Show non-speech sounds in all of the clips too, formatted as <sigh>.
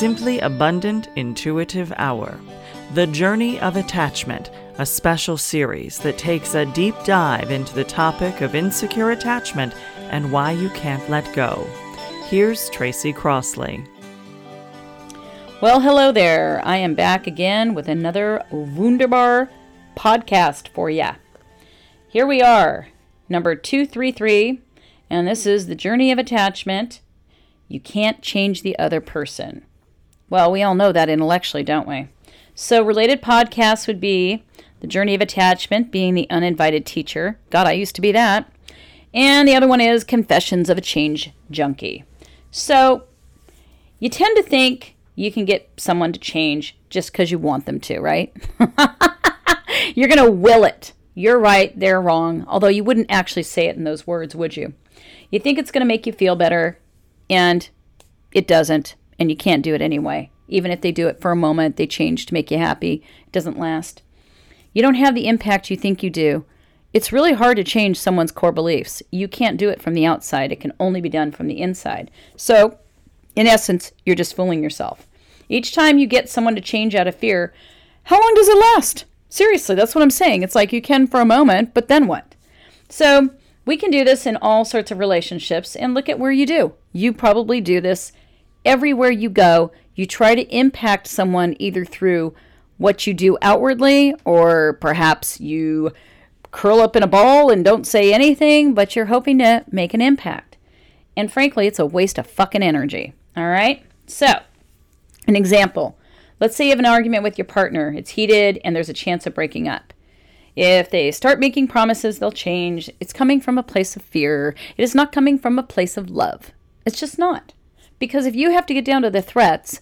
Simply Abundant Intuitive Hour. The Journey of Attachment, a special series that takes a deep dive into the topic of insecure attachment and why you can't let go. Here's Tracy Crossley. Well, hello there. I am back again with another Wunderbar podcast for ya. Here we are, number 233, and this is The Journey of Attachment. You can't change the other person. Well, we all know that intellectually, don't we? So, related podcasts would be The Journey of Attachment, being the uninvited teacher. God, I used to be that. And the other one is Confessions of a Change Junkie. So, you tend to think you can get someone to change just because you want them to, right? <laughs> You're going to will it. You're right, they're wrong. Although you wouldn't actually say it in those words, would you? You think it's going to make you feel better, and it doesn't, and you can't do it anyway. Even if they do it for a moment, they change to make you happy, it doesn't last. You don't have the impact you think you do. It's really hard to change someone's core beliefs. You can't do it from the outside, it can only be done from the inside. So, in essence, you're just fooling yourself. Each time you get someone to change out of fear, how long does it last? Seriously, that's what I'm saying. It's like you can for a moment, but then what? So, we can do this in all sorts of relationships and look at where you do. You probably do this everywhere you go. You try to impact someone either through what you do outwardly, or perhaps you curl up in a ball and don't say anything, but you're hoping to make an impact. And frankly, it's a waste of fucking energy. All right? So, an example let's say you have an argument with your partner, it's heated, and there's a chance of breaking up. If they start making promises, they'll change. It's coming from a place of fear. It is not coming from a place of love. It's just not. Because if you have to get down to the threats,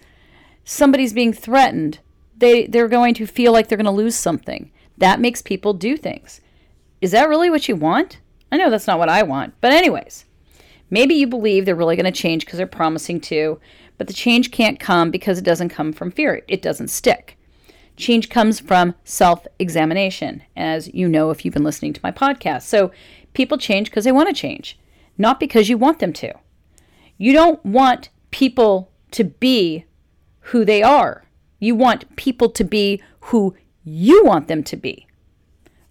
somebody's being threatened, they, they're going to feel like they're going to lose something. That makes people do things. Is that really what you want? I know that's not what I want. But, anyways, maybe you believe they're really going to change because they're promising to, but the change can't come because it doesn't come from fear, it doesn't stick. Change comes from self examination, as you know if you've been listening to my podcast. So people change because they want to change, not because you want them to. You don't want people to be who they are. You want people to be who you want them to be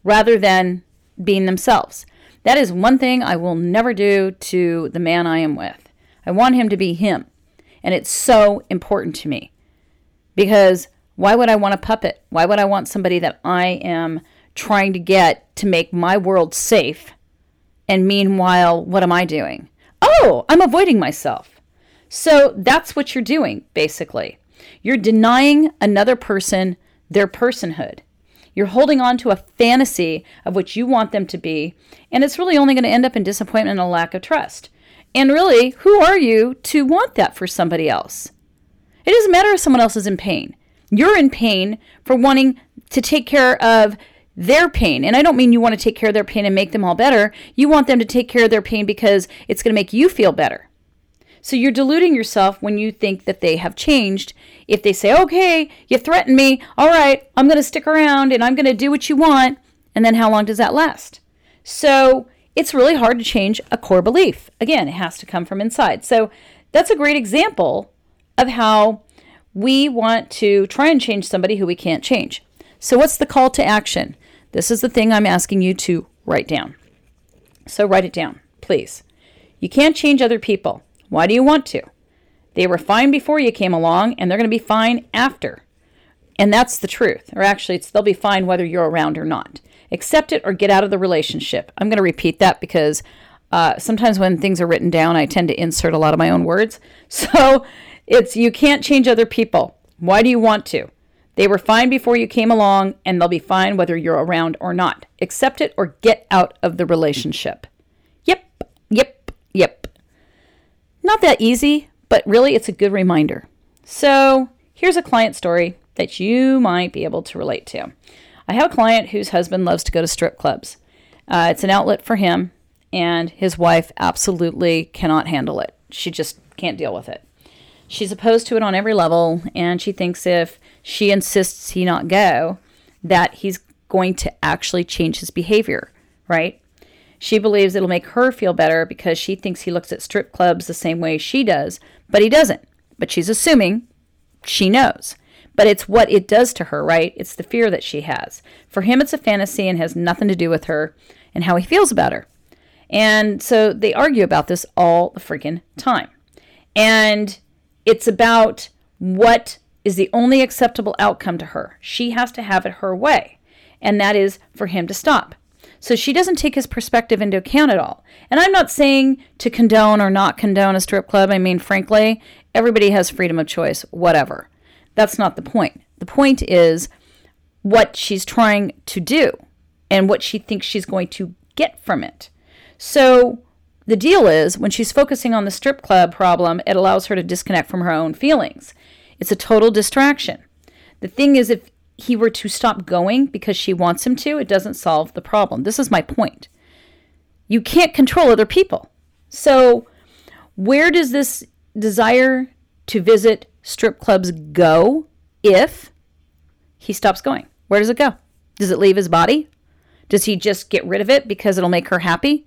rather than being themselves. That is one thing I will never do to the man I am with. I want him to be him. And it's so important to me because why would I want a puppet? Why would I want somebody that I am trying to get to make my world safe? And meanwhile, what am I doing? Oh, I'm avoiding myself. So that's what you're doing, basically. You're denying another person their personhood. You're holding on to a fantasy of what you want them to be, and it's really only going to end up in disappointment and a lack of trust. And really, who are you to want that for somebody else? It doesn't matter if someone else is in pain. You're in pain for wanting to take care of their pain. And I don't mean you want to take care of their pain and make them all better. You want them to take care of their pain because it's going to make you feel better. So you're deluding yourself when you think that they have changed. If they say, okay, you threaten me, all right, I'm going to stick around and I'm going to do what you want. And then how long does that last? So it's really hard to change a core belief. Again, it has to come from inside. So that's a great example of how we want to try and change somebody who we can't change. So, what's the call to action? This is the thing I'm asking you to write down. So, write it down, please. You can't change other people. Why do you want to? They were fine before you came along, and they're going to be fine after. And that's the truth. Or actually, they'll be fine whether you're around or not. Accept it or get out of the relationship. I'm going to repeat that because uh, sometimes when things are written down, I tend to insert a lot of my own words. <laughs> So, it's you can't change other people. Why do you want to? They were fine before you came along, and they'll be fine whether you're around or not. Accept it or get out of the relationship. Yep, yep, yep. Not that easy, but really it's a good reminder. So, here's a client story that you might be able to relate to. I have a client whose husband loves to go to strip clubs. Uh, it's an outlet for him, and his wife absolutely cannot handle it. She just can't deal with it. She's opposed to it on every level, and she thinks if she insists he not go, that he's going to actually change his behavior, right? She believes it'll make her feel better because she thinks he looks at strip clubs the same way she does, but he doesn't. But she's assuming She knows. But it's what it does to her, right? It's the fear that she has. For him, it's a fantasy and has nothing to do with her and how he feels about her. And so they argue about this all the freaking time. And it's about what is the only acceptable outcome to her. She has to have it her way, and that is for him to stop. So she doesn't take his perspective into account at all. And I'm not saying to condone or not condone a strip club. I mean, frankly, everybody has freedom of choice, whatever. That's not the point. The point is what she's trying to do and what she thinks she's going to get from it. So the deal is when she's focusing on the strip club problem, it allows her to disconnect from her own feelings. It's a total distraction. The thing is, if he were to stop going because she wants him to, it doesn't solve the problem. This is my point. You can't control other people. So, where does this desire to visit strip clubs go if he stops going? Where does it go? Does it leave his body? Does he just get rid of it because it'll make her happy?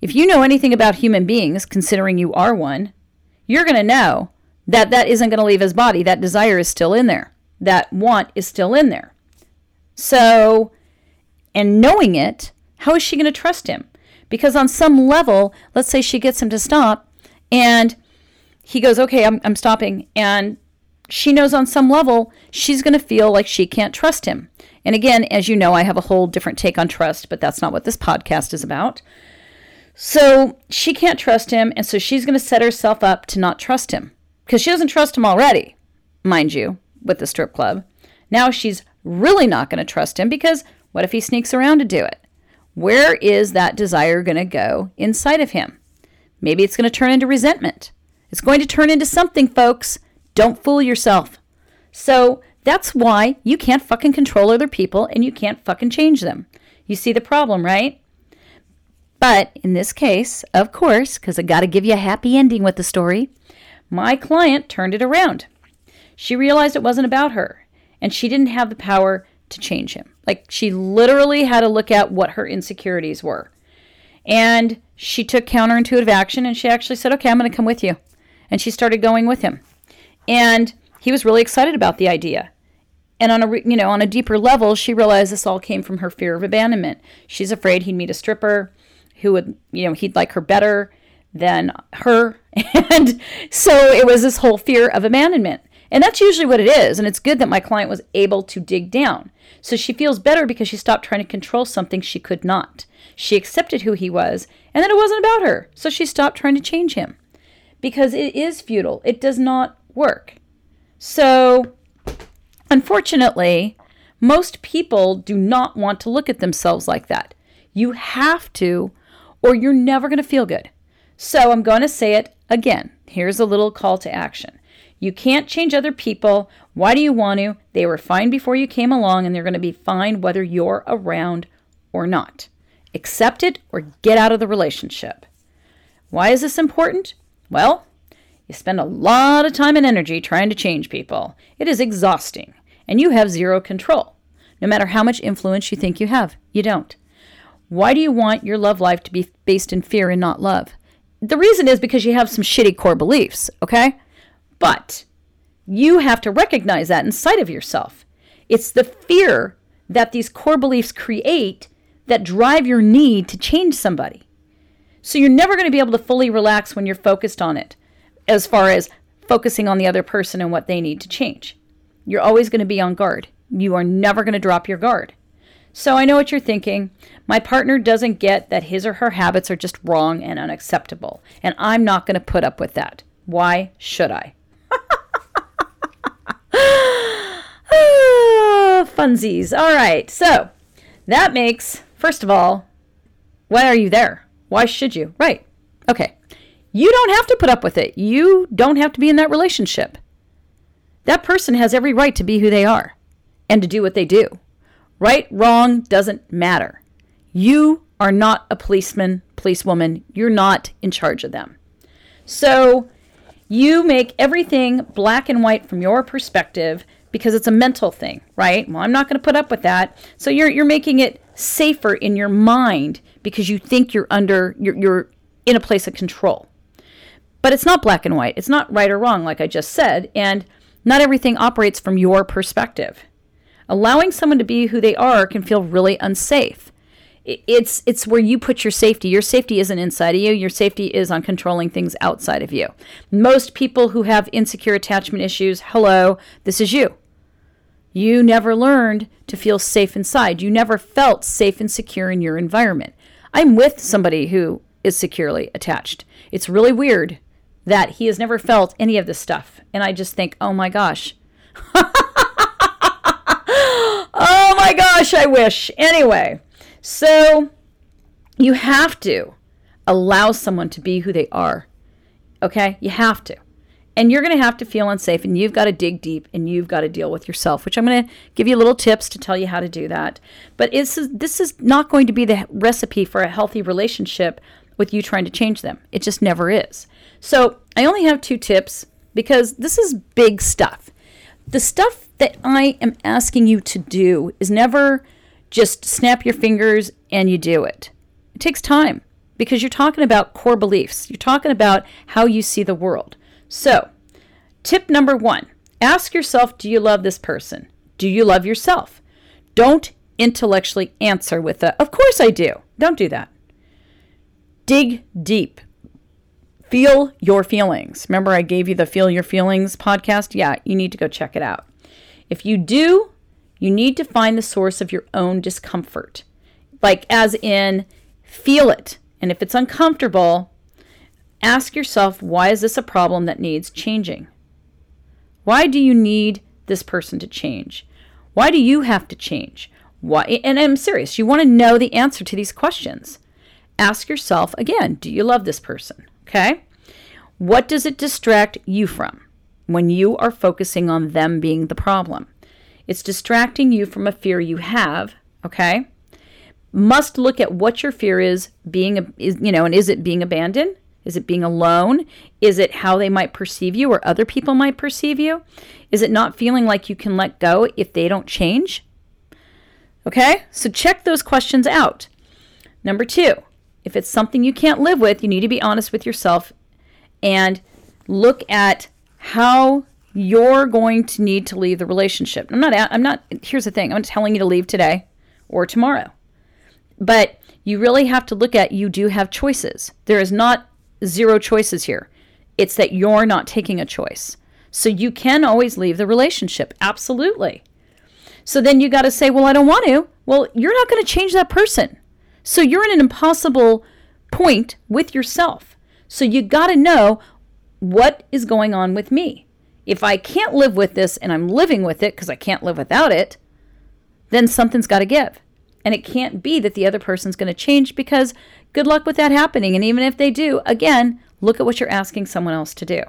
If you know anything about human beings, considering you are one, you're going to know that that isn't going to leave his body. That desire is still in there. That want is still in there. So, and knowing it, how is she going to trust him? Because on some level, let's say she gets him to stop and he goes, okay, I'm, I'm stopping. And she knows on some level she's going to feel like she can't trust him. And again, as you know, I have a whole different take on trust, but that's not what this podcast is about. So she can't trust him, and so she's going to set herself up to not trust him because she doesn't trust him already, mind you, with the strip club. Now she's really not going to trust him because what if he sneaks around to do it? Where is that desire going to go inside of him? Maybe it's going to turn into resentment. It's going to turn into something, folks. Don't fool yourself. So that's why you can't fucking control other people and you can't fucking change them. You see the problem, right? But in this case, of course, because I got to give you a happy ending with the story, my client turned it around. She realized it wasn't about her, and she didn't have the power to change him. Like, she literally had to look at what her insecurities were. And she took counterintuitive action and she actually said, Okay, I'm going to come with you. And she started going with him. And he was really excited about the idea. And on a you know on a deeper level, she realized this all came from her fear of abandonment. She's afraid he'd meet a stripper who would you know he'd like her better than her, <laughs> and so it was this whole fear of abandonment. And that's usually what it is. And it's good that my client was able to dig down. So she feels better because she stopped trying to control something she could not. She accepted who he was, and that it wasn't about her. So she stopped trying to change him because it is futile. It does not work. So, unfortunately, most people do not want to look at themselves like that. You have to, or you're never going to feel good. So, I'm going to say it again. Here's a little call to action. You can't change other people. Why do you want to? They were fine before you came along, and they're going to be fine whether you're around or not. Accept it or get out of the relationship. Why is this important? Well, you spend a lot of time and energy trying to change people. It is exhausting, and you have zero control. No matter how much influence you think you have, you don't. Why do you want your love life to be based in fear and not love? The reason is because you have some shitty core beliefs, okay? But you have to recognize that inside of yourself. It's the fear that these core beliefs create that drive your need to change somebody. So you're never going to be able to fully relax when you're focused on it as far as focusing on the other person and what they need to change. You're always going to be on guard. You are never going to drop your guard. So I know what you're thinking. My partner doesn't get that his or her habits are just wrong and unacceptable, and I'm not going to put up with that. Why should I? <laughs> Ah, funsies. All right. So that makes, first of all, why are you there? Why should you? Right. Okay. You don't have to put up with it. You don't have to be in that relationship. That person has every right to be who they are and to do what they do. Right, wrong doesn't matter. You are not a policeman, policewoman. You're not in charge of them. So you make everything black and white from your perspective because it's a mental thing, right? Well, I'm not going to put up with that. So you're you're making it safer in your mind because you think you're under you're you're in a place of control. But it's not black and white. It's not right or wrong, like I just said. And Not everything operates from your perspective. Allowing someone to be who they are can feel really unsafe. It's it's where you put your safety. Your safety isn't inside of you. Your safety is on controlling things outside of you. Most people who have insecure attachment issues, hello, this is you. You never learned to feel safe inside. You never felt safe and secure in your environment. I'm with somebody who is securely attached. It's really weird that he has never felt any of this stuff. And I just think, oh my gosh. <laughs> my gosh, I wish. Anyway, so you have to allow someone to be who they are. Okay? You have to. And you're going to have to feel unsafe and you've got to dig deep and you've got to deal with yourself, which I'm going to give you little tips to tell you how to do that. But this is, this is not going to be the recipe for a healthy relationship with you trying to change them. It just never is. So I only have two tips because this is big stuff. The stuff that I am asking you to do is never just snap your fingers and you do it. It takes time because you're talking about core beliefs. You're talking about how you see the world. So, tip number one ask yourself Do you love this person? Do you love yourself? Don't intellectually answer with a, Of course I do. Don't do that. Dig deep. Feel your feelings. Remember, I gave you the Feel Your Feelings podcast? Yeah, you need to go check it out. If you do, you need to find the source of your own discomfort. Like, as in, feel it. And if it's uncomfortable, Ask yourself why is this a problem that needs changing? Why do you need this person to change? Why do you have to change? Why and I'm serious, you want to know the answer to these questions. Ask yourself again, do you love this person? Okay? What does it distract you from when you are focusing on them being the problem? It's distracting you from a fear you have, okay? Must look at what your fear is being is you know, and is it being abandoned? Is it being alone? Is it how they might perceive you or other people might perceive you? Is it not feeling like you can let go if they don't change? Okay, so check those questions out. Number two, if it's something you can't live with, you need to be honest with yourself and look at how you're going to need to leave the relationship. I'm not, I'm not, here's the thing I'm not telling you to leave today or tomorrow, but you really have to look at you do have choices. There is not zero choices here. It's that you're not taking a choice. So you can always leave the relationship. Absolutely. So then you got to say, well, I don't want to. Well, you're not going to change that person. So you're in an impossible point with yourself. So you got to know what is going on with me. If I can't live with this and I'm living with it because I can't live without it, then something's got to give. And it can't be that the other person's going to change because good luck with that happening. And even if they do, again, look at what you're asking someone else to do.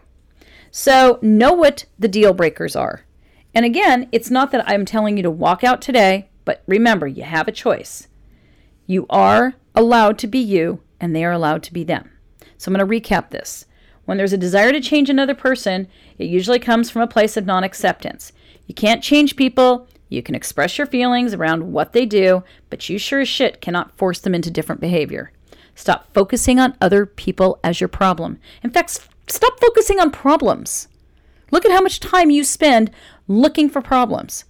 So know what the deal breakers are. And again, it's not that I'm telling you to walk out today, but remember, you have a choice. You are allowed to be you, and they are allowed to be them. So I'm going to recap this. When there's a desire to change another person, it usually comes from a place of non acceptance. You can't change people, you can express your feelings around what they do, but you sure as shit cannot force them into different behavior. Stop focusing on other people as your problem. In fact, stop focusing on problems. Look at how much time you spend looking for problems.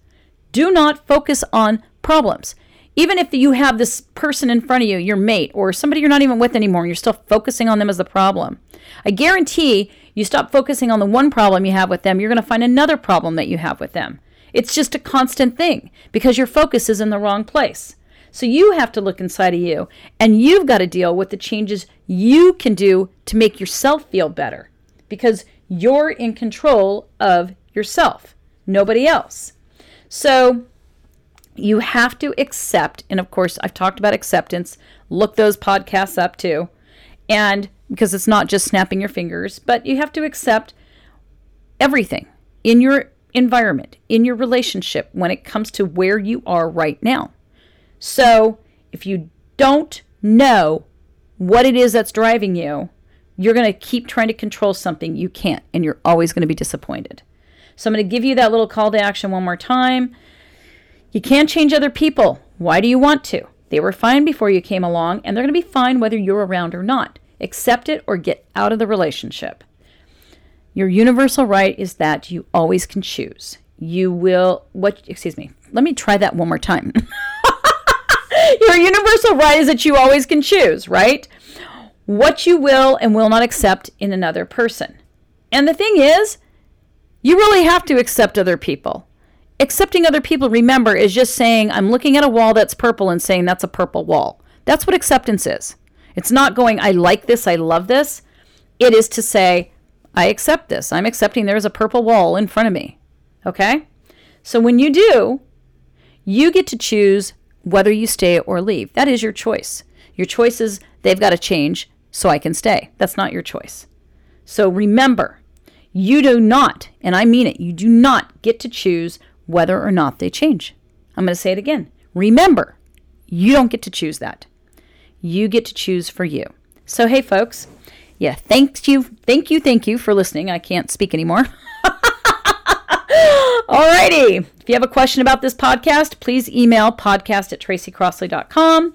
Do not focus on problems. Even if you have this person in front of you, your mate, or somebody you're not even with anymore, you're still focusing on them as the problem. I guarantee you stop focusing on the one problem you have with them, you're going to find another problem that you have with them. It's just a constant thing because your focus is in the wrong place. So you have to look inside of you and you've got to deal with the changes you can do to make yourself feel better because you're in control of yourself, nobody else. So you have to accept, and of course, I've talked about acceptance. Look those podcasts up too. And because it's not just snapping your fingers, but you have to accept everything in your environment, in your relationship when it comes to where you are right now. So, if you don't know what it is that's driving you, you're going to keep trying to control something you can't, and you're always going to be disappointed. So, I'm going to give you that little call to action one more time. You can't change other people. Why do you want to? They were fine before you came along, and they're going to be fine whether you're around or not. Accept it or get out of the relationship. Your universal right is that you always can choose. You will, what, excuse me, let me try that one more time. <laughs> Your universal right is that you always can choose, right? What you will and will not accept in another person. And the thing is, you really have to accept other people. Accepting other people, remember, is just saying, I'm looking at a wall that's purple and saying that's a purple wall. That's what acceptance is. It's not going, I like this, I love this. It is to say, I accept this. I'm accepting there is a purple wall in front of me. Okay? So when you do, you get to choose whether you stay or leave. That is your choice. Your choice is they've got to change so I can stay. That's not your choice. So remember, you do not, and I mean it, you do not get to choose whether or not they change. I'm going to say it again. Remember, you don't get to choose that. You get to choose for you. So, hey, folks, yeah, thank you, thank you, thank you for listening. I can't speak anymore. <laughs> Alrighty. If you have a question about this podcast, please email podcast at tracycrossley.com.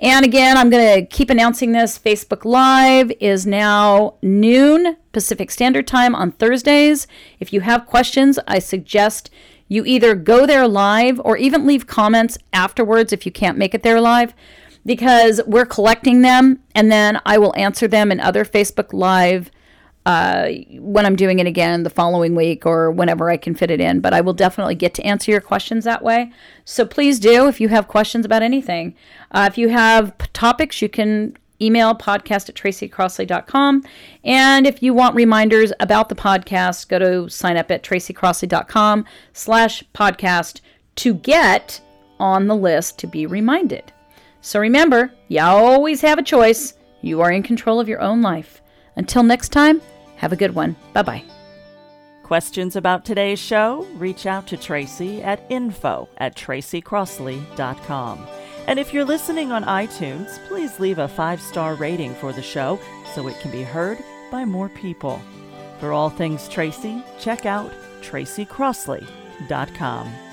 And again, I'm going to keep announcing this. Facebook Live is now noon Pacific Standard Time on Thursdays. If you have questions, I suggest you either go there live or even leave comments afterwards if you can't make it there live because we're collecting them and then I will answer them in other Facebook Live uh, when I'm doing it again the following week or whenever I can fit it in. But I will definitely get to answer your questions that way. So please do if you have questions about anything. Uh, if you have topics, you can email podcast at tracycrossley.com. And if you want reminders about the podcast, go to sign up at tracycrossley.com slash podcast to get on the list to be reminded. So remember, you always have a choice. You are in control of your own life. Until next time, have a good one. Bye bye. Questions about today's show? Reach out to Tracy at info at tracycrossley.com. And if you're listening on iTunes, please leave a five star rating for the show so it can be heard by more people. For all things Tracy, check out tracycrossley.com.